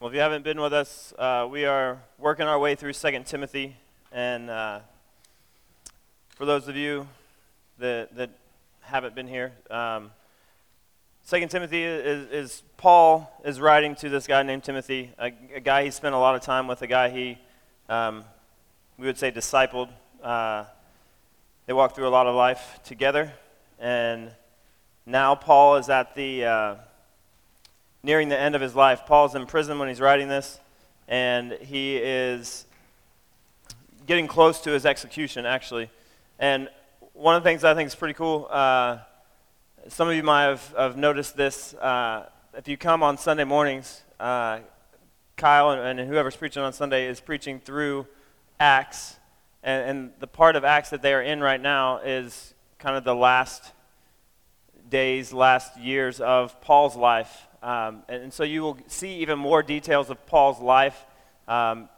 Well, if you haven't been with us, uh, we are working our way through 2 Timothy. And uh, for those of you that, that haven't been here, um, 2 Timothy is, is, Paul is writing to this guy named Timothy, a, a, guy he spent a lot of time with, a guy he, um, we would say, discipled. Uh, they walked through a lot of life together. And now Paul is at the uh, nearing the end of his life. Paul's in prison when he's writing this, and he is getting close to his execution, actually. And one of the things I think is pretty cool, uh, some of you might have, have noticed this. Uh, if you come on Sunday mornings, uh, Kyle and, and, whoever's preaching on Sunday is preaching through Acts. And, and the part of Acts that they are in right now is kind of the last days, last years of Paul's life. Um, and, and, so you will see even more details of Paul's life um,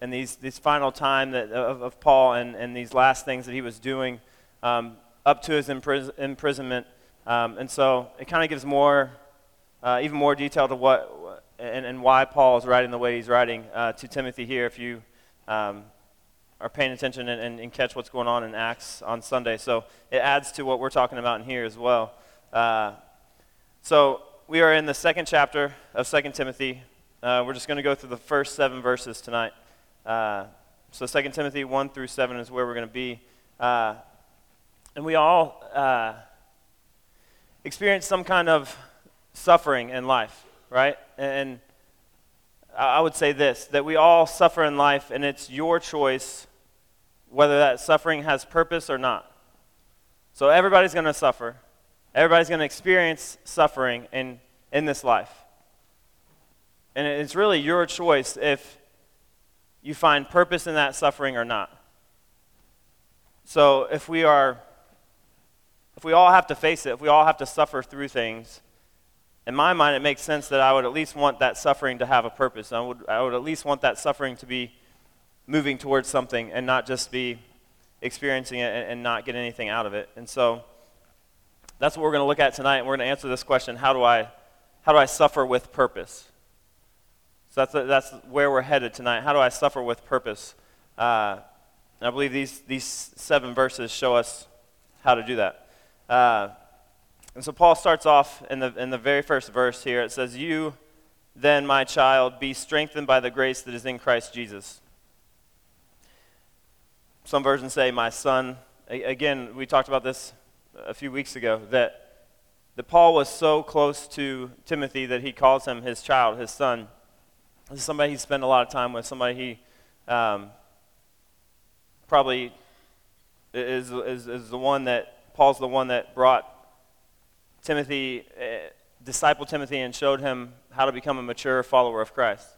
and these, this final time that, of, of, Paul and, and these last things that he was doing um, up to his impris- imprisonment. Um, and so it kind of gives more, uh, even more detail to what and, and why Paul is writing the way he's writing uh, to Timothy here. If you um, are paying attention and, and, and, catch what's going on in Acts on Sunday, so it adds to what we're talking about in here as well. Uh, so we are in the second chapter of 2 Timothy. Uh, we're just going to go through the first seven verses tonight. Uh, so 2 Timothy 1 through 7 is where we're going to be. Uh, and we all uh, experience some kind of suffering in life, right? And I would say this that we all suffer in life, and it's your choice whether that suffering has purpose or not. So everybody's going to suffer. Everybody's going to experience suffering in, in this life. And it's really your choice if you find purpose in that suffering or not. So if we are, if we all have to face it, if we all have to suffer through things, in my mind, it makes sense that I would at least want that suffering to have a purpose. I would, I would at least want that suffering to be moving towards something and not just be experiencing it and, and not get anything out of it. And so, that's what we're going to look at tonight. And we're going to answer this question how do I, how do I suffer with purpose? So that's, that's where we're headed tonight. How do I suffer with purpose? Uh, I believe these, these seven verses show us how to do that. Uh, and so Paul starts off in the, in the very first verse here. It says, You then, my child, be strengthened by the grace that is in Christ Jesus. Some versions say, My son. Again, we talked about this a few weeks ago that, that Paul was so close to Timothy that he calls him his child, his son. This is somebody he spent a lot of time with, somebody he um, probably is, is, is the one that, Paul's the one that brought Timothy, uh, discipled Timothy, and showed him how to become a mature follower of Christ.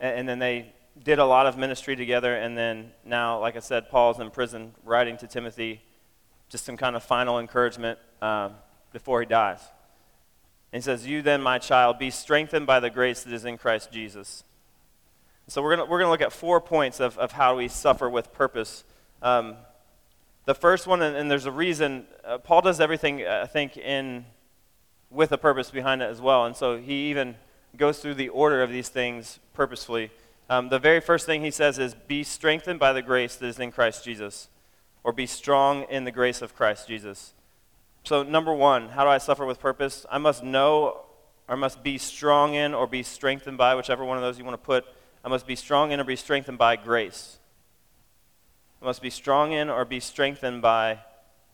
And, and then they did a lot of ministry together, and then now, like I said, Paul's in prison writing to Timothy just some kind of final encouragement um, before he dies. And he says, You then, my child, be strengthened by the grace that is in Christ Jesus. So we're going we're gonna look at four points of, of how we suffer with purpose. Um, the first one, and, and there's a reason, uh, Paul does everything, uh, I think, in with a purpose behind it as well. And so he even goes through the order of these things purposefully. Um, the very first thing he says is, Be strengthened by the grace that is in Christ Jesus or be strong in the grace of Christ Jesus. So, number one, how do I suffer with purpose? I must know or must be strong in or be strengthened by, whichever one of those you want to put. I must be strong in or be strengthened by grace. I must be strong in or be strengthened by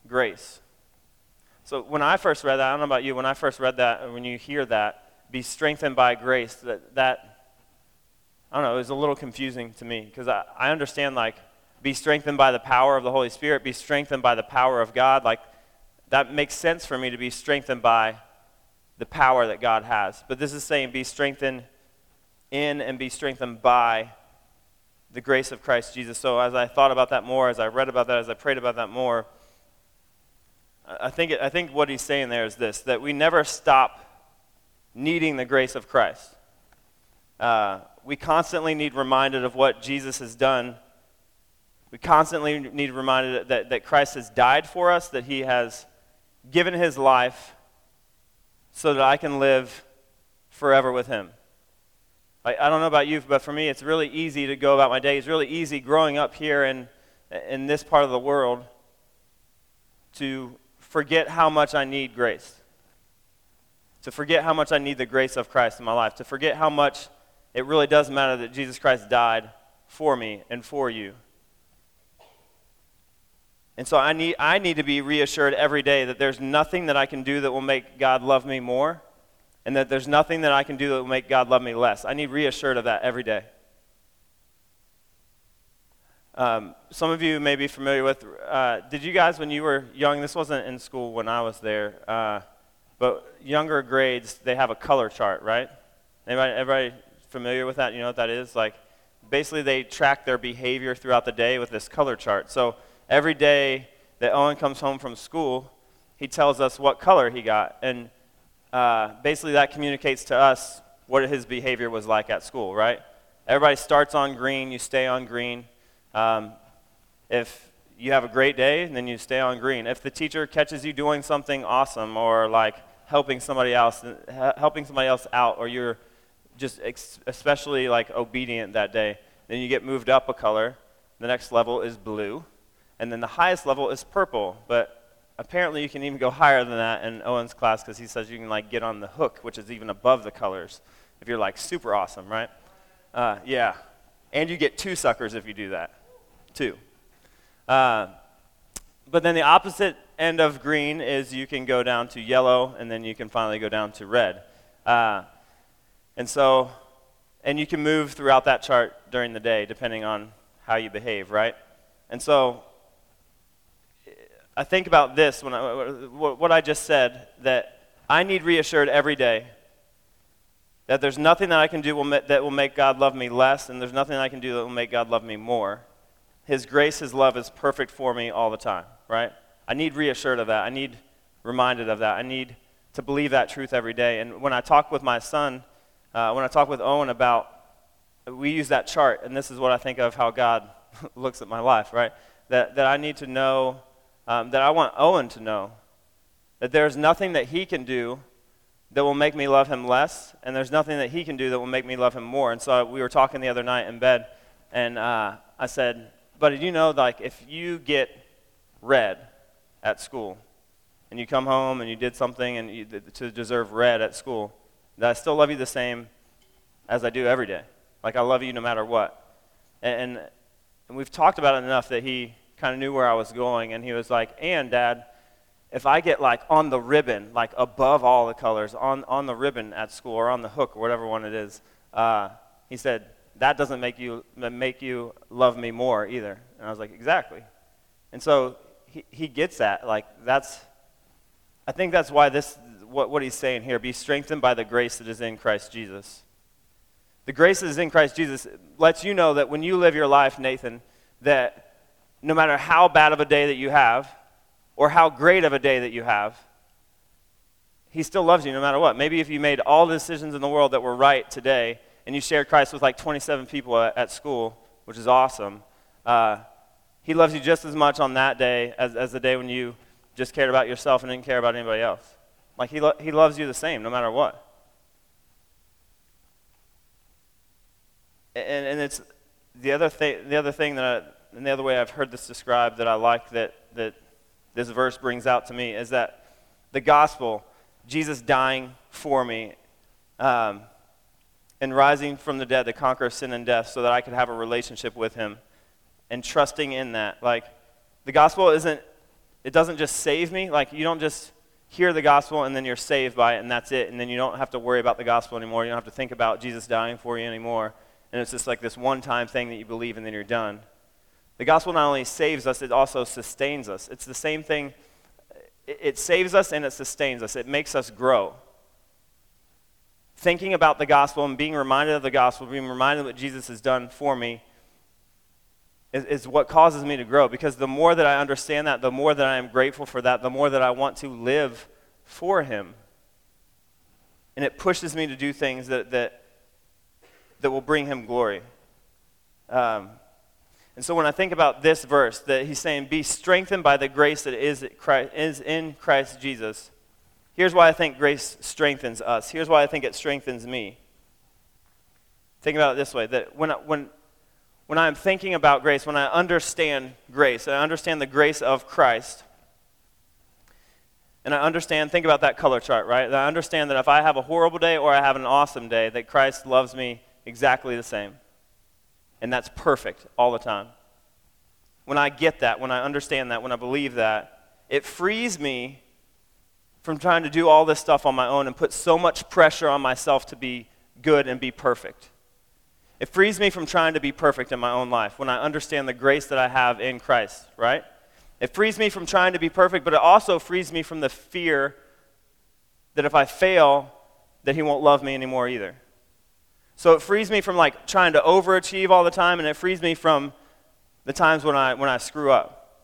grace. So when I first read that, I don't know about you, when I first read that, when you hear that, be strengthened by grace, that, that I don't know, it was a little confusing to me because I, I understand like be strengthened by the power of the Holy Spirit, be strengthened by the power of God. Like, that makes sense for me to be strengthened by the power that God has. But this is saying be strengthened in and be strengthened by the grace of Christ Jesus. So as I thought about that more, as I read about that, as I prayed about that more, I think, I think what he's saying there is this that we never stop needing the grace of Christ. Uh, we constantly need reminded of what Jesus has done we constantly need reminded that, that Christ has died for us, that he has given his life so that I can live forever with him. Like, I don't know about you, but for me, it's really easy to go about my day. It's really easy growing up here in, in this part of the world to forget how much I need grace. To forget how much I need the grace of Christ in my life. To forget how much it really does matter that Jesus Christ died for me and for you. And so I need, I need to be reassured every day that there's nothing that I can do that will make God love me more, and that there's nothing that I can do that will make God love me less. I need reassured of that every day. Um, some of you may be familiar with, uh, did you guys, when you were young, this wasn't in school when I was there, uh, but younger grades, they have a color chart, right? Anybody, everybody familiar with that? You know what that is? Like, basically, they track their behavior throughout the day with this color chart. So, every day that Owen comes home from school, he tells us what color he got. And uh, basically, that communicates to us what his behavior was like at school, right? Everybody starts on green, you stay on green. Um, if you have a great day, then you stay on green. If the teacher catches you doing something awesome or like helping somebody else, helping somebody else out, or you're just ex- especially like obedient that day, then you get moved up a color. The next level is blue. And then the highest level is purple, but apparently you can even go higher than that in Owen's class because he says you can like get on the hook, which is even above the colors, if you're like super awesome, right? Uh, yeah, and you get two suckers if you do that, two. Uh, but then the opposite end of green is you can go down to yellow, and then you can finally go down to red. Uh, and so, and you can move throughout that chart during the day depending on how you behave, right? And so I think about this when I, what I just said that I need reassured every day that there's nothing that I can do will that will make God love me less, and there's nothing I can do that will make God love me more. His grace, His love is perfect for me all the time, right? I need reassured of that. I need reminded of that. I need to believe that truth every day. And when I talk with my son, uh, when I talk with Owen about, we use that chart, and this is what I think of how God looks at my life, right? That, that I need to know um, that I want Owen to know that there's nothing that he can do that will make me love him less, and there's nothing that he can do that will make me love him more. And so we were talking the other night in bed, and uh, I said, "But you know, like, if you get red at school, and you come home and you did something and you, to deserve red at school, that I still love you the same as I do every day. Like I love you no matter what." And, and we've talked about it enough that he kind of knew where I was going, and he was like, and dad, if I get like on the ribbon, like above all the colors, on, on the ribbon at school or on the hook or whatever one it is, uh, he said, that doesn't make you, make you love me more either. And I was like, exactly. And so he, he gets that. Like, that's, I think that's why this, what, what he's saying here, be strengthened by the grace that is in Christ Jesus. The grace that is in Christ Jesus lets you know that when you live your life, Nathan, that no matter how bad of a day that you have or how great of a day that you have, He still loves you no matter what. Maybe if you made all the decisions in the world that were right today and you shared Christ with like 27 people at, at school, which is awesome, uh, He loves you just as much on that day as, as the day when you just cared about yourself and didn't care about anybody else. Like he, lo- he loves you the same no matter what. And, and it's the other, thing, the other thing that I, and the other way I've heard this described that I like that, that this verse brings out to me is that the gospel, Jesus dying for me um, and rising from the dead to conquer sin and death so that I could have a relationship with him and trusting in that. Like, the gospel isn't, it doesn't just save me. Like, you don't just hear the gospel and then you're saved by it and that's it. And then you don't have to worry about the gospel anymore. You don't have to think about Jesus dying for you anymore. And it's just like this one time thing that you believe and then you're done. The gospel not only saves us, it also sustains us. It's the same thing. It saves us and it sustains us, it makes us grow. Thinking about the gospel and being reminded of the gospel, being reminded of what Jesus has done for me, is, is what causes me to grow. Because the more that I understand that, the more that I am grateful for that, the more that I want to live for Him. And it pushes me to do things that, that, that will bring Him glory. Um, and so when I think about this verse, that he's saying, be strengthened by the grace that is, Christ, is in Christ Jesus, here's why I think grace strengthens us. Here's why I think it strengthens me. Think about it this way that when, when, when I'm thinking about grace, when I understand grace, I understand the grace of Christ, and I understand, think about that color chart, right? That I understand that if I have a horrible day or I have an awesome day, that Christ loves me exactly the same. And that's perfect all the time. When I get that, when I understand that, when I believe that, it frees me from trying to do all this stuff on my own and put so much pressure on myself to be good and be perfect. It frees me from trying to be perfect in my own life when I understand the grace that I have in Christ, right? It frees me from trying to be perfect, but it also frees me from the fear that if I fail, that He won't love me anymore either. So it frees me from like trying to overachieve all the time, and it frees me from the times when I, when I screw up.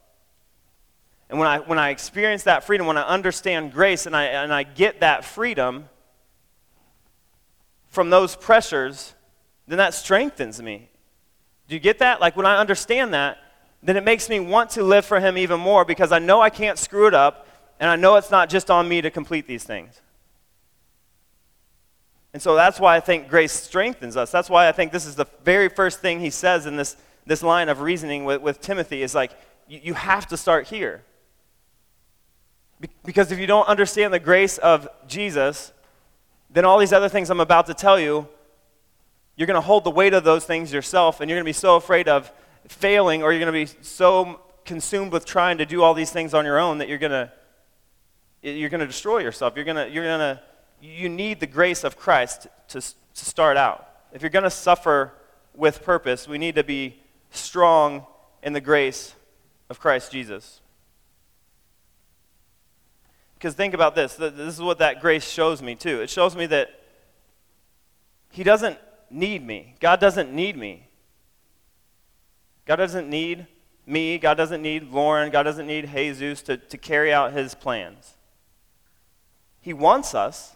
And when I, when I experience that freedom, when I understand grace and I, and I get that freedom from those pressures, then that strengthens me. Do you get that? Like when I understand that, then it makes me want to live for Him even more because I know I can't screw it up and I know it's not just on me to complete these things. And so that's why I think grace strengthens us. That's why I think this is the very first thing he says in this, this line of reasoning with, with Timothy is like, you, you have to start here. Be- because if you don't understand the grace of Jesus, then all these other things I'm about to tell you, you're going to hold the weight of those things yourself, and you're going to be so afraid of failing, or you're going to be so consumed with trying to do all these things on your own that you're going to you're going to destroy yourself. You're going to you're going to you need the grace of Christ to, to start out. If you're going to suffer with purpose, we need to be strong in the grace of Christ Jesus. Because think about this. This is what that grace shows me, too. It shows me that He doesn't need me. God doesn't need me. God doesn't need me. God doesn't need Lauren. God doesn't need Jesus to, to carry out His plans. He wants us,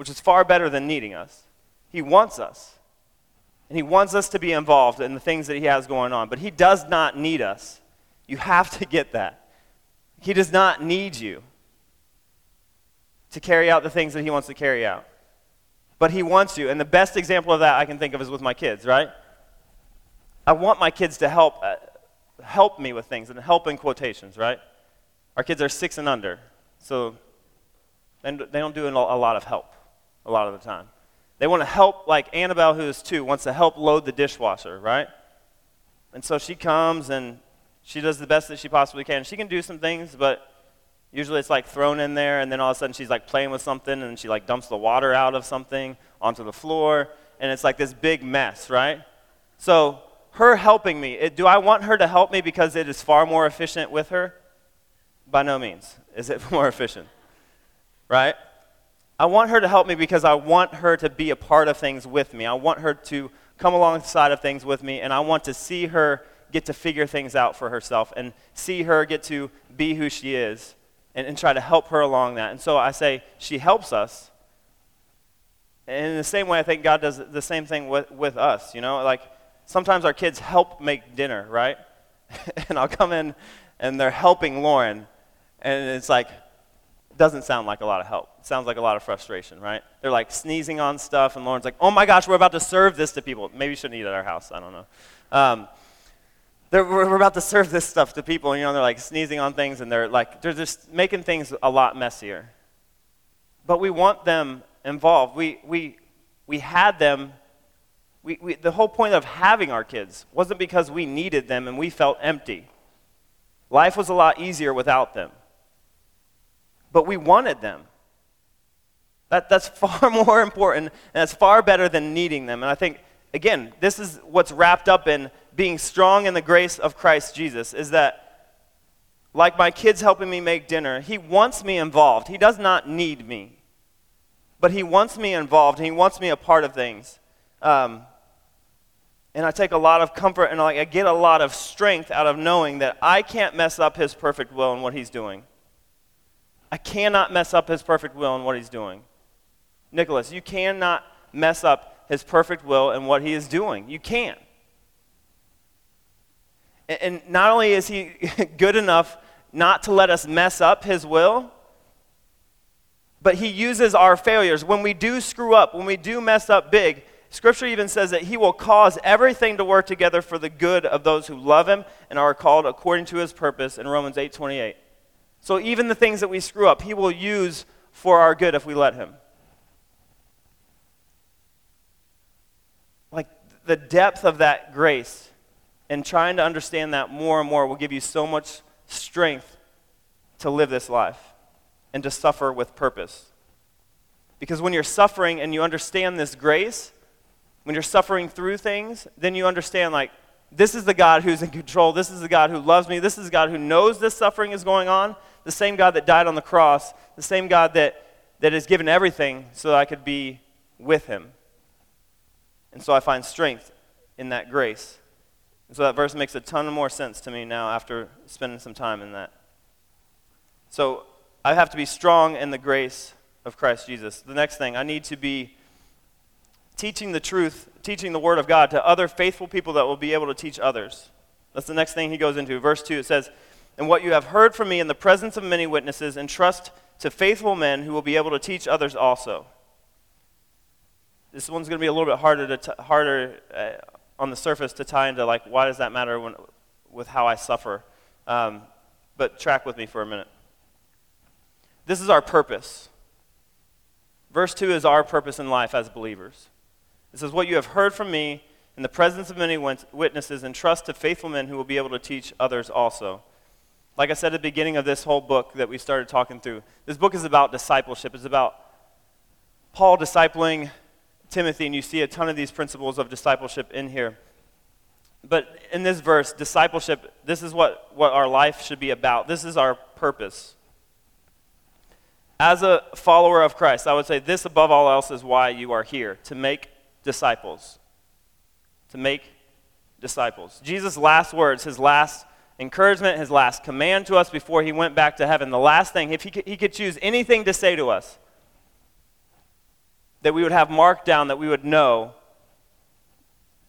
which is far better than needing us. He wants us. And He wants us to be involved in the things that He has going on. But He does not need us. You have to get that. He does not need you to carry out the things that he wants to carry out. But he wants you. And the best example of that I can think of is with my kids, right? I want my kids to help, uh, help me with things, and help in quotations, right? Our kids are six and under, so they don't do a lot of help a lot of the time. They want to help, like Annabelle, who is two, wants to help load the dishwasher, right? And so she comes and she does the best that she possibly can. She can do some things, but Usually it's like thrown in there, and then all of a sudden she's like playing with something, and she like dumps the water out of something onto the floor, and it's like this big mess, right? So her helping me, it, do I want her to help me because it is far more efficient with her? By no means is it more efficient, right? I want her to help me because I want her to be a part of things with me. I want her to come alongside of things with me, and I want to see her get to figure things out for herself and see her get to be who she is and, and try to help her along that. And so I say, she helps us. And in the same way, I think God does the same thing with, with us. You know, like sometimes our kids help make dinner, right? and I'll come in and they're helping Lauren, and it's like, doesn't sound like a lot of help. It sounds like a lot of frustration, right? They're like sneezing on stuff, and Lauren's like, oh my gosh, we're about to serve this to people. Maybe you shouldn't eat at our house. I don't know. Um, we're, about to serve this stuff to people, and you know, they're like sneezing on things, and they're like, they're just making things a lot messier. But we want them involved. We, we, we had them, we, we, the whole point of having our kids wasn't because we needed them and we felt empty. Life was a lot easier without them. But we wanted them. That, that's far more important, and that's far better than needing them. And I think, again, this is what's wrapped up in being strong in the grace of Christ Jesus is that, like my kids helping me make dinner, He wants me involved. He does not need me, but He wants me involved. He wants me a part of things. Um, and I take a lot of comfort and I get a lot of strength out of knowing that I can't mess up His perfect will and what He's doing. I cannot mess up His perfect will and what He's doing. Nicholas, you cannot mess up His perfect will and what He is doing. You can't. And not only is he good enough not to let us mess up his will, but he uses our failures. When we do screw up, when we do mess up big, Scripture even says that he will cause everything to work together for the good of those who love him and are called according to his purpose in Romans 8:28. So even the things that we screw up, he will use for our good if we let him. Like the depth of that grace and trying to understand that more and more will give you so much strength to live this life and to suffer with purpose. Because when you're suffering and you understand this grace, when you're suffering through things, then you understand, like, this is the God who's in control. This is the God who loves me. This is the God who knows this suffering is going on. The same God that died on the cross. The same God that, that has given everything so that I could be with him. And so I find strength in that grace. And so that verse makes a ton more sense to me now after spending some time in that. So I have to be strong in the grace of Christ Jesus. The next thing, I need to be teaching the truth, teaching the Word of God to other faithful people that will be able to teach others. That's the next thing he goes into. Verse 2, it says, And what you have heard from me in the presence of many witnesses, entrust to faithful men who will be able to teach others also. This one's going to be a little bit harder, to t- harder uh, on the surface to tie into, like, why does that matter when, with how I suffer? Um, but track with me for a minute. This is our purpose. Verse 2 is our purpose in life as believers. It says, What you have heard from me in the presence of many witnesses, and trust to faithful men who will be able to teach others also. Like I said at the beginning of this whole book that we started talking through, this book is about discipleship. It's about Paul discipling Timothy, and you see a ton of these principles of discipleship in here. But in this verse, discipleship, this is what, what our life should be about. This is our purpose. As a follower of Christ, I would say this above all else is why you are here to make disciples. To make disciples. Jesus' last words, his last encouragement, his last command to us before he went back to heaven, the last thing, if he could, he could choose anything to say to us that we would have marked down, that we would know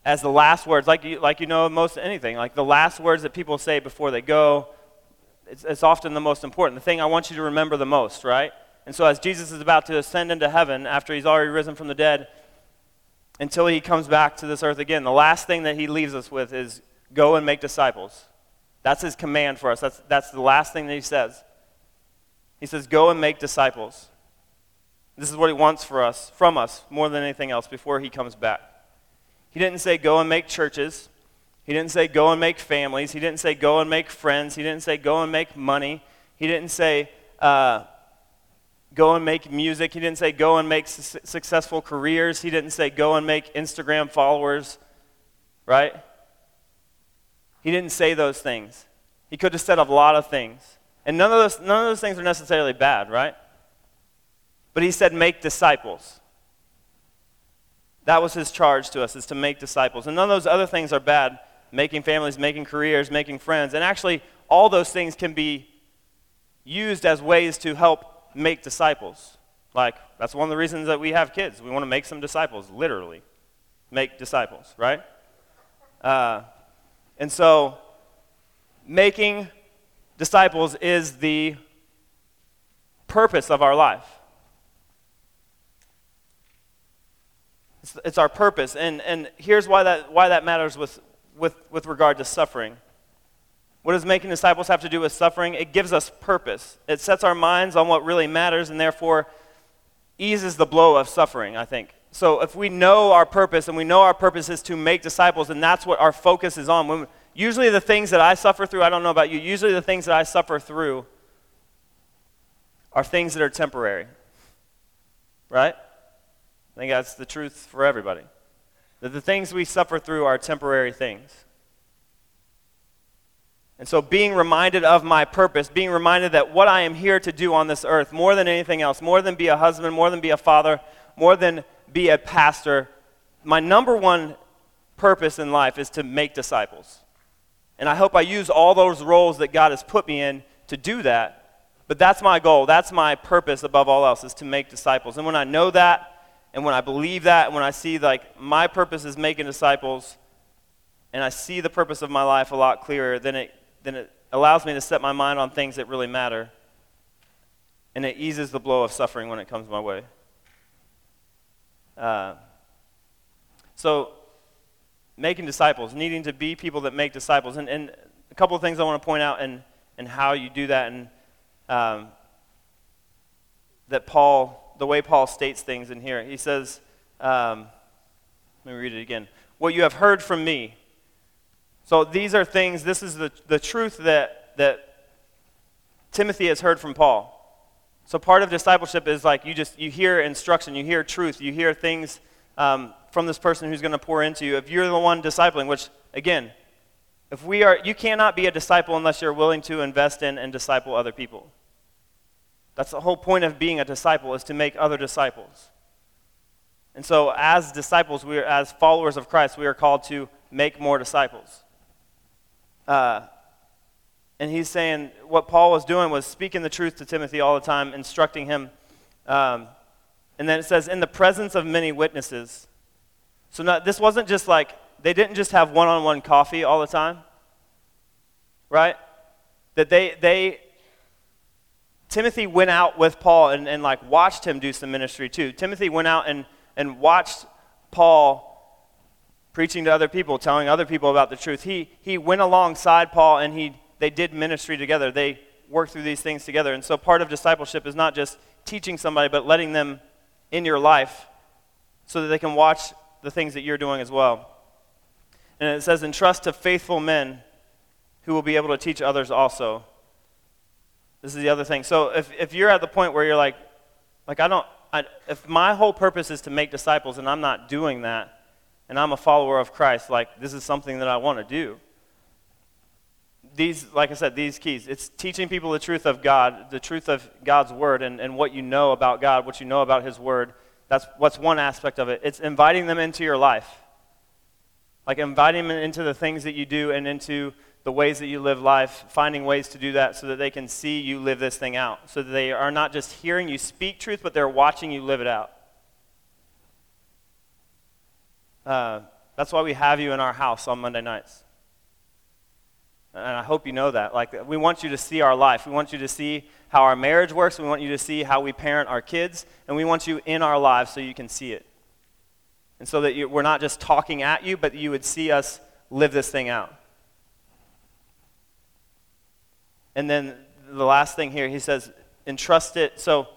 as the last words, like you, like you know most anything, like the last words that people say before they go, it's, it's often the most important, the thing I want you to remember the most, right? And so as Jesus is about to ascend into heaven after he's already risen from the dead, until he comes back to this earth again. The last thing that he leaves us with is go and make disciples. That's his command for us. That's, that's the last thing that he says. He says, Go and make disciples. This is what he wants for us, from us, more than anything else, before he comes back. He didn't say, Go and make churches. He didn't say, Go and make families. He didn't say, Go and make friends. He didn't say, Go and make money. He didn't say, uh, go and make music. He didn't say go and make su- successful careers. He didn't say go and make Instagram followers, right? He didn't say those things. He could have said a lot of things. And none of those, none of those things are necessarily bad, right? But he said make disciples. That was his charge to us, is to make disciples. And none of those other things are bad making families, making careers, making friends. And actually, all those things can be used as ways to help make disciples. Like, that's one of the reasons that we have kids. We want to make some disciples, literally. Make disciples, right? Uh, and so, making disciples is the purpose of our life. It's, it's, our purpose. And, and here's why that, why that matters with, with, with regard to suffering. What does making disciples have to do with suffering? It gives us purpose. It sets our minds on what really matters and therefore eases the blow of suffering, I think. So if we know our purpose and we know our purpose is to make disciples, and that's what our focus is on. When, usually the things that I suffer through, I don't know about you, usually the things that I suffer through are things that are temporary. Right? I think that's the truth for everybody. That the things we suffer through are temporary things. And so, being reminded of my purpose, being reminded that what I am here to do on this earth, more than anything else, more than be a husband, more than be a father, more than be a pastor, my number one purpose in life is to make disciples. And I hope I use all those roles that God has put me in to do that. But that's my goal. That's my purpose above all else is to make disciples. And when I know that, and when I believe that, and when I see like my purpose is making disciples, and I see the purpose of my life a lot clearer, then it then it allows me to set my mind on things that really matter. And it eases the blow of suffering when it comes my way. Uh, So, making disciples, needing to be people that make disciples. And, and a couple of things I want to point out and, and how you do that, and um, that Paul, the way Paul states things in here. He says, um, let me read it again. What you have heard from me. So these are things, this is the, the truth that, that Timothy has heard from Paul. So part of discipleship is like you just, you hear instruction, you hear truth, you hear things um, from this person who's going to pour into you. If you're the one discipling, which, again, if we are, you cannot be a disciple unless you're willing to invest in and disciple other people. That's the whole point of being a disciple is to make other disciples. And so, as disciples, we are, as followers of Christ, we are called to make more disciples. Uh, and he's saying what Paul was doing was speaking the truth to Timothy all the time, instructing him. Um, and then it says, in the presence of many witnesses. So not, this wasn't just like, they didn't just have one on one coffee all the time, right? That they, they Timothy went out with Paul and, and like watched him do some ministry too. Timothy went out and, and watched Paul preaching to other people, telling other people about the truth. He, he went alongside Paul and he, they did ministry together. They worked through these things together. And so part of discipleship is not just teaching somebody, but letting them in your life so that they can watch the things that you're doing as well. And it says, entrust to faithful men who will be able to teach others also. This is the other thing. So if, if you're at the point where you're like, like I don't, I, if my whole purpose is to make disciples and I'm not doing that, and I'm a follower of Christ, like this is something that I want to do. These, like I said, these keys. It's teaching people the truth of God, the truth of God's word, and, and what you know about God, what you know about His word. That's what's one aspect of it. It's inviting them into your life. Like inviting them into the things that you do and into the ways that you live life, finding ways to do that so that they can see you live this thing out. So that they are not just hearing you speak truth, but they're watching you live it out. Uh, that's why we have you in our house on Monday nights. And I hope you know that. Like, we want you to see our life. We want you to see how our marriage works. We want you to see how we parent our kids. And we want you in our lives so you can see it. And so that you, we're not just talking at you, but you would see us live this thing out. And then the last thing here, he says, entrust it. So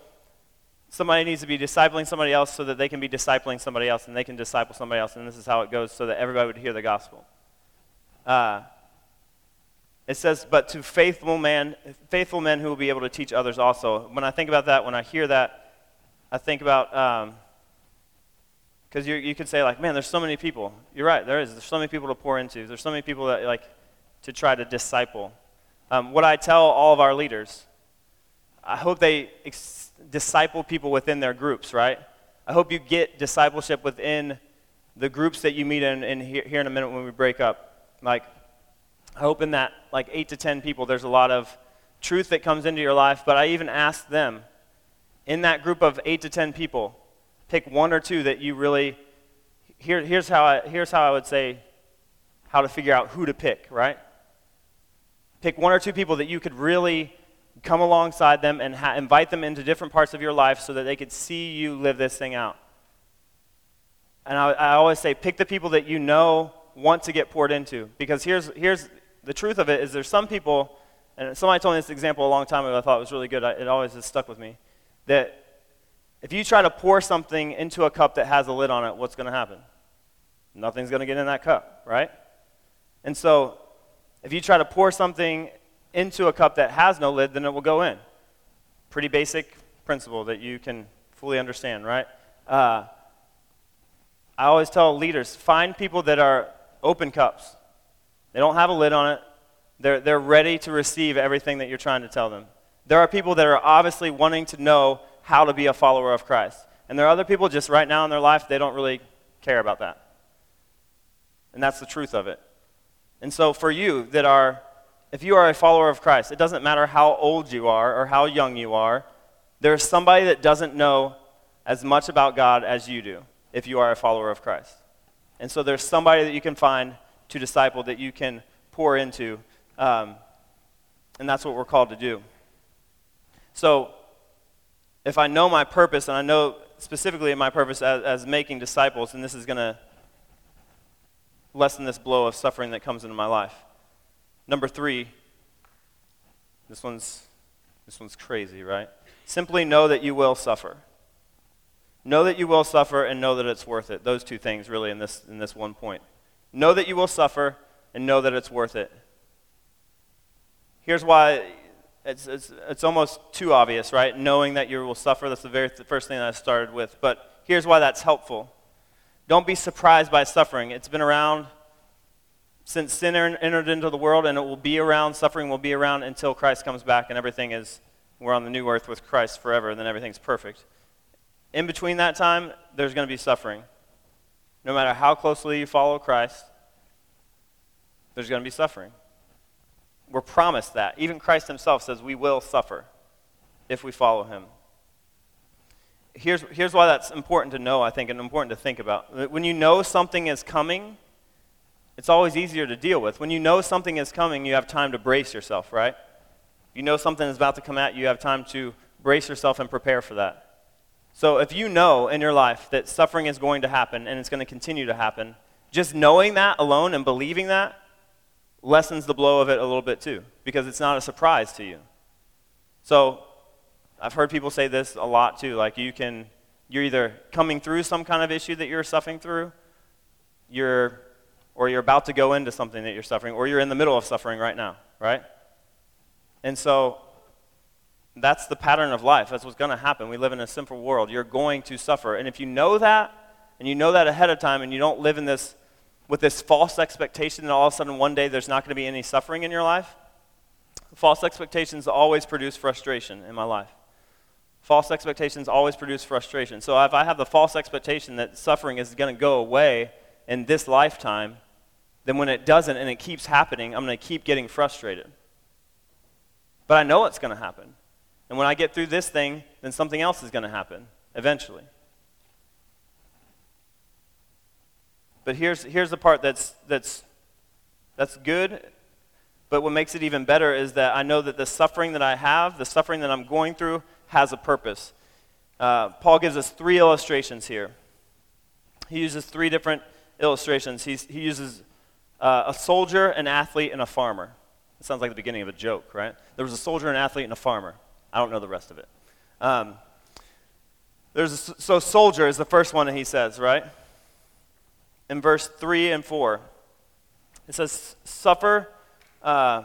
somebody needs to be discipling somebody else so that they can be discipling somebody else and they can disciple somebody else. And this is how it goes so that everybody would hear the gospel. Uh, it says, but to faithful men, faithful men who will be able to teach others also. When I think about that, when I hear that, I think about, because um, you, you could say like, man, there's so many people. You're right, there is. There's so many people to pour into. There's so many people that like to try to disciple. Um, what I tell all of our leaders, I hope they ex- disciple people within their groups, right? I hope you get discipleship within the groups that you meet in, in here, here in a minute when we break up. Like, I hope in that, like, eight to ten people, there's a lot of truth that comes into your life, but I even ask them, in that group of eight to ten people, pick one or two that you really, here, here's, how I, here's how I would say how to figure out who to pick, right? pick one or two people that you could really come alongside them and ha- invite them into different parts of your life so that they could see you live this thing out. And I, I always say, pick the people that you know want to get poured into. Because here's, here's the truth of it is there's some people, and somebody told me this example a long time ago I thought it was really good. I, it always has stuck with me. That if you try to pour something into a cup that has a lid on it, what's going to happen? Nothing's going to get in that cup, right? And so if you try to pour something into a cup that has no lid, then it will go in. Pretty basic principle that you can fully understand, right? Uh, I always tell leaders find people that are open cups. They don't have a lid on it, they're, they're ready to receive everything that you're trying to tell them. There are people that are obviously wanting to know how to be a follower of Christ. And there are other people just right now in their life, they don't really care about that. And that's the truth of it. And so, for you that are, if you are a follower of Christ, it doesn't matter how old you are or how young you are, there's somebody that doesn't know as much about God as you do if you are a follower of Christ. And so, there's somebody that you can find to disciple that you can pour into. Um, and that's what we're called to do. So, if I know my purpose, and I know specifically my purpose as, as making disciples, and this is going to lessen this blow of suffering that comes into my life. Number three, this one's, this one's crazy, right? Simply know that you will suffer. Know that you will suffer and know that it's worth it. Those two things, really, in this, in this one point. Know that you will suffer and know that it's worth it. Here's why it's, it's, it's almost too obvious, right? Knowing that you will suffer. That's the very first thing that I started with. But here's why that's helpful. Don't be surprised by suffering. It's been around since sin entered into the world, and it will be around. Suffering will be around until Christ comes back and everything is, we're on the new earth with Christ forever, and then everything's perfect. In between that time, there's going to be suffering. No matter how closely you follow Christ, there's going to be suffering. We're promised that. Even Christ himself says we will suffer if we follow him. Here's, here's why that's important to know, I think, and important to think about. When you know something is coming, it's always easier to deal with. When you know something is coming, you have time to brace yourself, right? You know something is about to come at you, you have time to brace yourself and prepare for that. So if you know in your life that suffering is going to happen and it's going to continue to happen, just knowing that alone and believing that lessens the blow of it a little bit too, because it's not a surprise to you. So I've heard people say this a lot too, like you can, you're either coming through some kind of issue that you're suffering through, you're, or you're about to go into something that you're suffering, or you're in the middle of suffering right now, right? And so that's the pattern of life. That's what's going to happen. We live in a simple world. You're going to suffer. And if you know that, and you know that ahead of time, and you don't live in this with this false expectation that all of a sudden one day there's not going to be any suffering in your life, false expectations always produce frustration in my life. False expectations always produce frustration. So if I have the false expectation that suffering is going to go away in this lifetime, then when it doesn't and it keeps happening, I'm going to keep getting frustrated. But I know it's going to happen. And when I get through this thing, then something else is going to happen eventually. But here's, here's the part that's, that's, that's good, but what makes it even better is that I know that the suffering that I have, the suffering that I'm going through, has a purpose. Uh, Paul gives us three illustrations here. He uses three different illustrations. He's, he uses uh, a soldier, an athlete, and a farmer. It sounds like the beginning of a joke, right? There was a soldier, an athlete, and a farmer. I don't know the rest of it. Um, there's a, so soldier is the first one that he says, right? in verse 3 and 4. It says, Suffer, uh,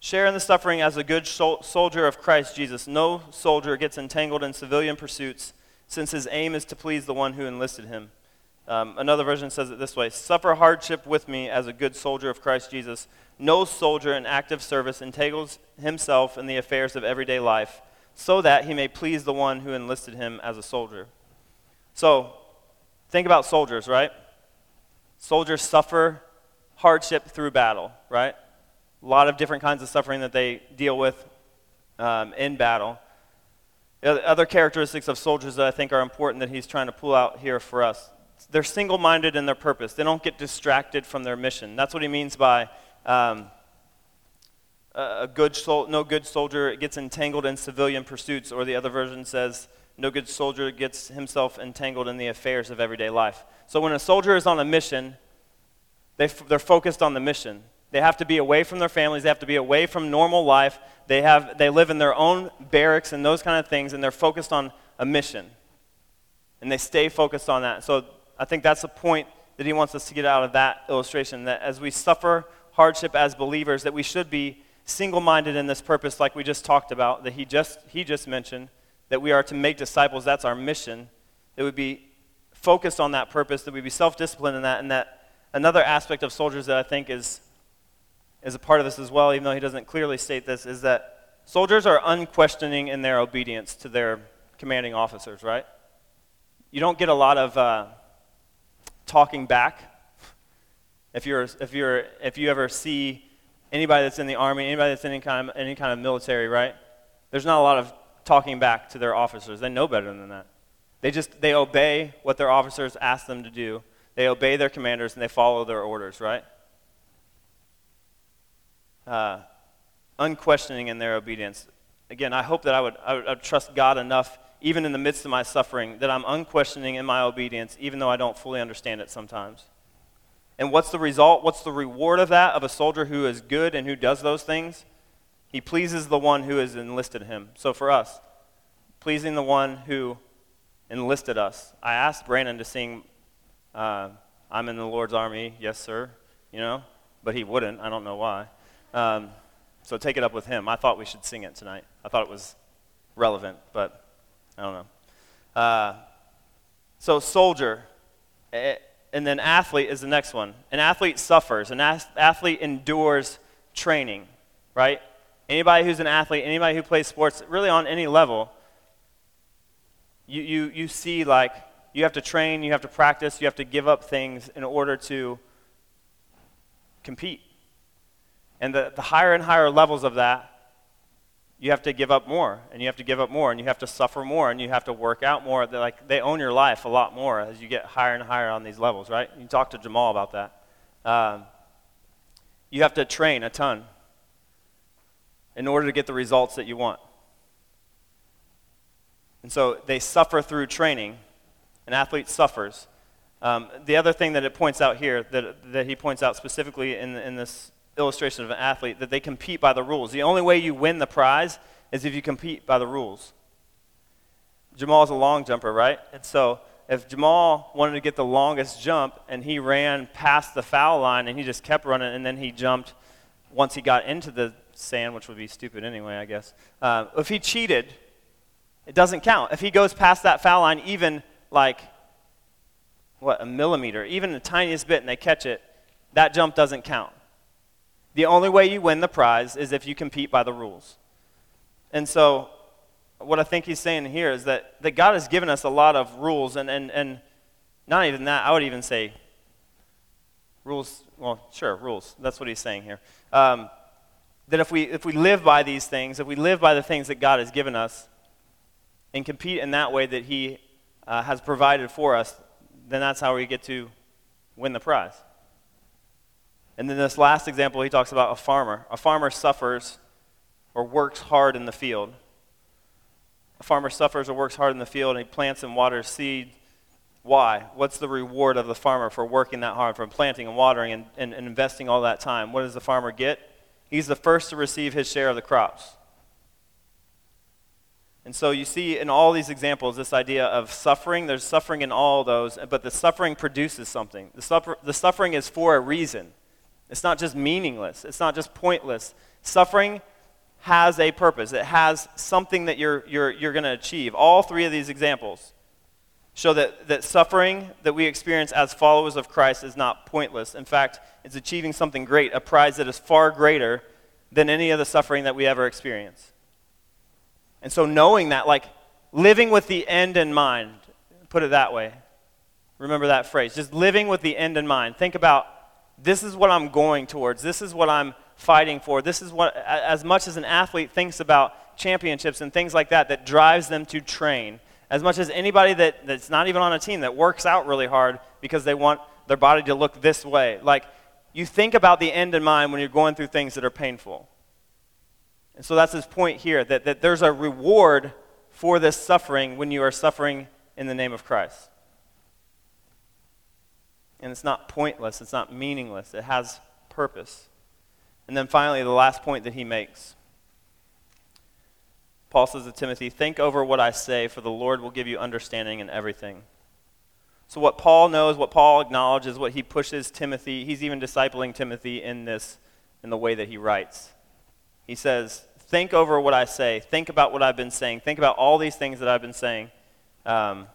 share in the suffering as a good sol- soldier of Christ Jesus. No soldier gets entangled in civilian pursuits, since his aim is to please the one who enlisted him. Um, another version says it this way Suffer hardship with me as a good soldier of Christ Jesus. No soldier in active service entangles himself in the affairs of everyday life, so that he may please the one who enlisted him as a soldier. So, Think about soldiers, right? Soldiers suffer hardship through battle, right? A lot of different kinds of suffering that they deal with um, in battle. Other characteristics of soldiers that I think are important that he's trying to pull out here for us. They're single minded in their purpose, they don't get distracted from their mission. That's what he means by um, a good sol- no good soldier gets entangled in civilian pursuits, or the other version says, no good soldier gets himself entangled in the affairs of everyday life. So when a soldier is on a mission, they f- they're focused on the mission. They have to be away from their families. They have to be away from normal life. They, have, they live in their own barracks and those kind of things, and they're focused on a mission. And they stay focused on that. So I think that's the point that he wants us to get out of that illustration that as we suffer hardship as believers, that we should be single minded in this purpose, like we just talked about, that he just, he just mentioned that we are to make disciples. That's our mission. That we be focused on that purpose, that we be self disciplined in that. And that another aspect of soldiers that I think is, is a part of this as well, even though he doesn't clearly state this, is that soldiers are unquestioning in their obedience to their commanding officers, right? You don't get a lot of uh, talking back. If, you're, if, you're, if you ever see anybody that's in the army, anybody that's in any kind of, any kind of military, right? There's not a lot of talking back to their officers. They know better than that. They just they obey what their officers ask them to do. They obey their commanders and they follow their orders, right? Uh, unquestioning in their obedience. Again, I hope that I would, I would, I would trust God enough even in the midst of my suffering, that I'm unquestioning in my obedience, even though I don't fully understand it sometimes. And what's the result? What's the reward of that, of a soldier who is good and who does those things? He pleases the one who has enlisted him. So for us, pleasing the one who enlisted us. I asked Brandon to sing, uh, I'm in the Lord's army, yes, sir, you know, but he wouldn't. I don't know why. Um, so take it up with him. I thought we should sing it tonight. I thought it was relevant, but I don't know. Uh, so, soldier, and then athlete is the next one. An athlete suffers, an athlete endures training, right? Anybody who's an athlete, anybody who plays sports, really on any level, you, you, you see like you have to train, you have to practice, you have to give up things in order to compete. And the, the higher and higher levels of that, you have to give up more, and you have to give up more, and you have to suffer more, and you have to work out more. They're like they own your life a lot more as you get higher and higher on these levels, right? You talk to Jamal about that. Um, you have to train a ton in order to get the results that you want. And so they suffer through training. An athlete suffers. Um, the other thing that it points out here, that, that he points out specifically in, in this illustration of an athlete, that they compete by the rules. The only way you win the prize is if you compete by the rules. Jamal's a long jumper, right? And so if Jamal wanted to get the longest jump and he ran past the foul line and he just kept running and then he jumped once he got into the sand, which would be stupid anyway, I guess. Uh, if he cheated, it doesn't count. If he goes past that foul line, even like, what, a millimeter, even the tiniest bit, and they catch it, that jump doesn't count. The only way you win the prize is if you compete by the rules. And so, what I think he's saying here is that, that God has given us a lot of rules, and, and, and not even that, I would even say rules, well, sure, rules. That's what he's saying here. Um, that if we, if we live by these things, if we live by the things that God has given us, and compete in that way that He uh, has provided for us, then that's how we get to win the prize. And then this last example, he talks about a farmer. A farmer suffers or works hard in the field. A farmer suffers or works hard in the field and he plants and waters seed. Why? What's the reward of the farmer for working that hard, for planting and watering and, and, and investing all that time? What does the farmer get? He's the first to receive his share of the crops. And so you see in all these examples this idea of suffering. There's suffering in all those, but the suffering produces something. The, suffer- the suffering is for a reason. It's not just meaningless, it's not just pointless. Suffering has a purpose, it has something that you're, you're, you're going to achieve. All three of these examples show that, that suffering that we experience as followers of Christ is not pointless. In fact, it's achieving something great, a prize that is far greater than any of the suffering that we ever experience. And so, knowing that, like living with the end in mind, put it that way. Remember that phrase. Just living with the end in mind. Think about this is what I'm going towards, this is what I'm fighting for. This is what, as much as an athlete thinks about championships and things like that, that drives them to train. As much as anybody that, that's not even on a team that works out really hard because they want their body to look this way. Like, you think about the end in mind when you're going through things that are painful. And so that's his point here that, that there's a reward for this suffering when you are suffering in the name of Christ. And it's not pointless, it's not meaningless, it has purpose. And then finally, the last point that he makes. Paul says to Timothy, Think over what I say, for the Lord will give you understanding in everything. So, what Paul knows, what Paul acknowledges, what he pushes Timothy, he's even discipling Timothy in this, in the way that he writes. He says, Think over what I say. Think about what I've been saying. Think about all these things that I've been saying. Um,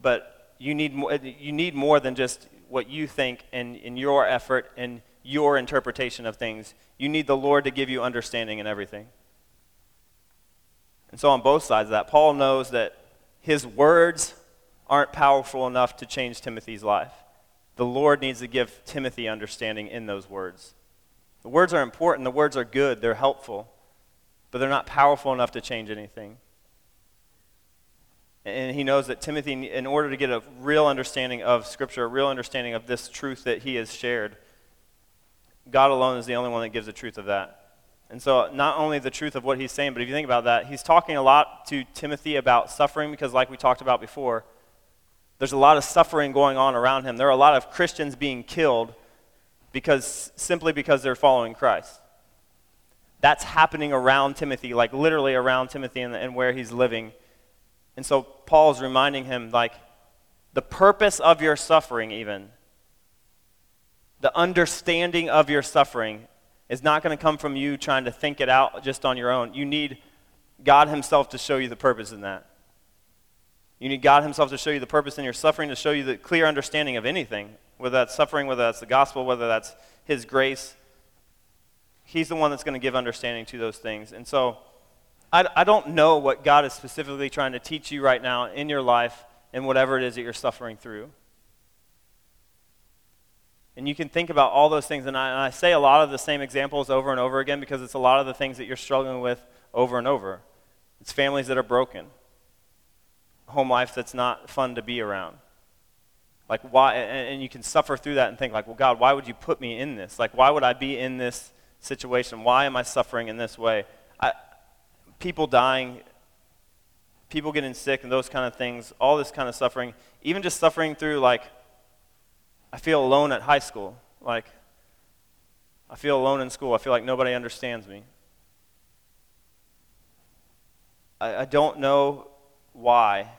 but you need, more, uh, you need more than just what you think and in your effort and your interpretation of things. You need the Lord to give you understanding in everything. And so, on both sides of that, Paul knows that his words aren't powerful enough to change Timothy's life. The Lord needs to give Timothy understanding in those words. The words are important, the words are good, they're helpful, but they're not powerful enough to change anything. And he knows that Timothy, in order to get a real understanding of Scripture, a real understanding of this truth that he has shared, God alone is the only one that gives the truth of that. And so, not only the truth of what he's saying, but if you think about that, he's talking a lot to Timothy about suffering because, like we talked about before, there's a lot of suffering going on around him. There are a lot of Christians being killed because simply because they're following Christ. That's happening around Timothy, like literally around Timothy and, and where he's living. And so Paul's reminding him, like, the purpose of your suffering, even, the understanding of your suffering, is not going to come from you trying to think it out just on your own. You need God Himself to show you the purpose in that. You need God Himself to show you the purpose in your suffering, to show you the clear understanding of anything, whether that's suffering, whether that's the gospel, whether that's His grace. He's the one that's going to give understanding to those things. And so I, I don't know what God is specifically trying to teach you right now in your life and whatever it is that you're suffering through. And you can think about all those things. And I, and I, say a lot of the same examples over and over again because it's a lot of the things that you're struggling with over and over. It's families that are broken, home life that's not fun to be around. Like, why? And, and you can suffer through that and think, like, well, God, why would you put me in this? Like, why would I be in this situation? Why am I suffering in this way? People dying, people getting sick, and those kind of things, all this kind of suffering, even just suffering through, like, I feel alone at high school. Like, I feel alone in school. I feel like nobody understands me. I, I don't know why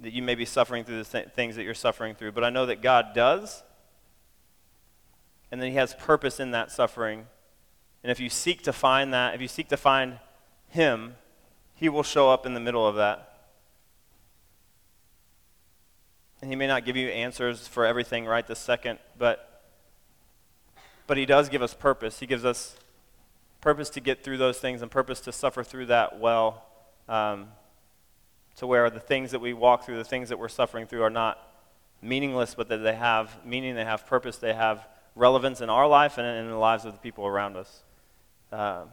that you may be suffering through the th- things that you're suffering through, but I know that God does, and that He has purpose in that suffering. And if you seek to find that, if you seek to find Him, He will show up in the middle of that. And he may not give you answers for everything right this second, but, but he does give us purpose. He gives us purpose to get through those things and purpose to suffer through that well, um, to where the things that we walk through, the things that we're suffering through, are not meaningless, but that they have meaning, they have purpose, they have relevance in our life and in the lives of the people around us. Uh,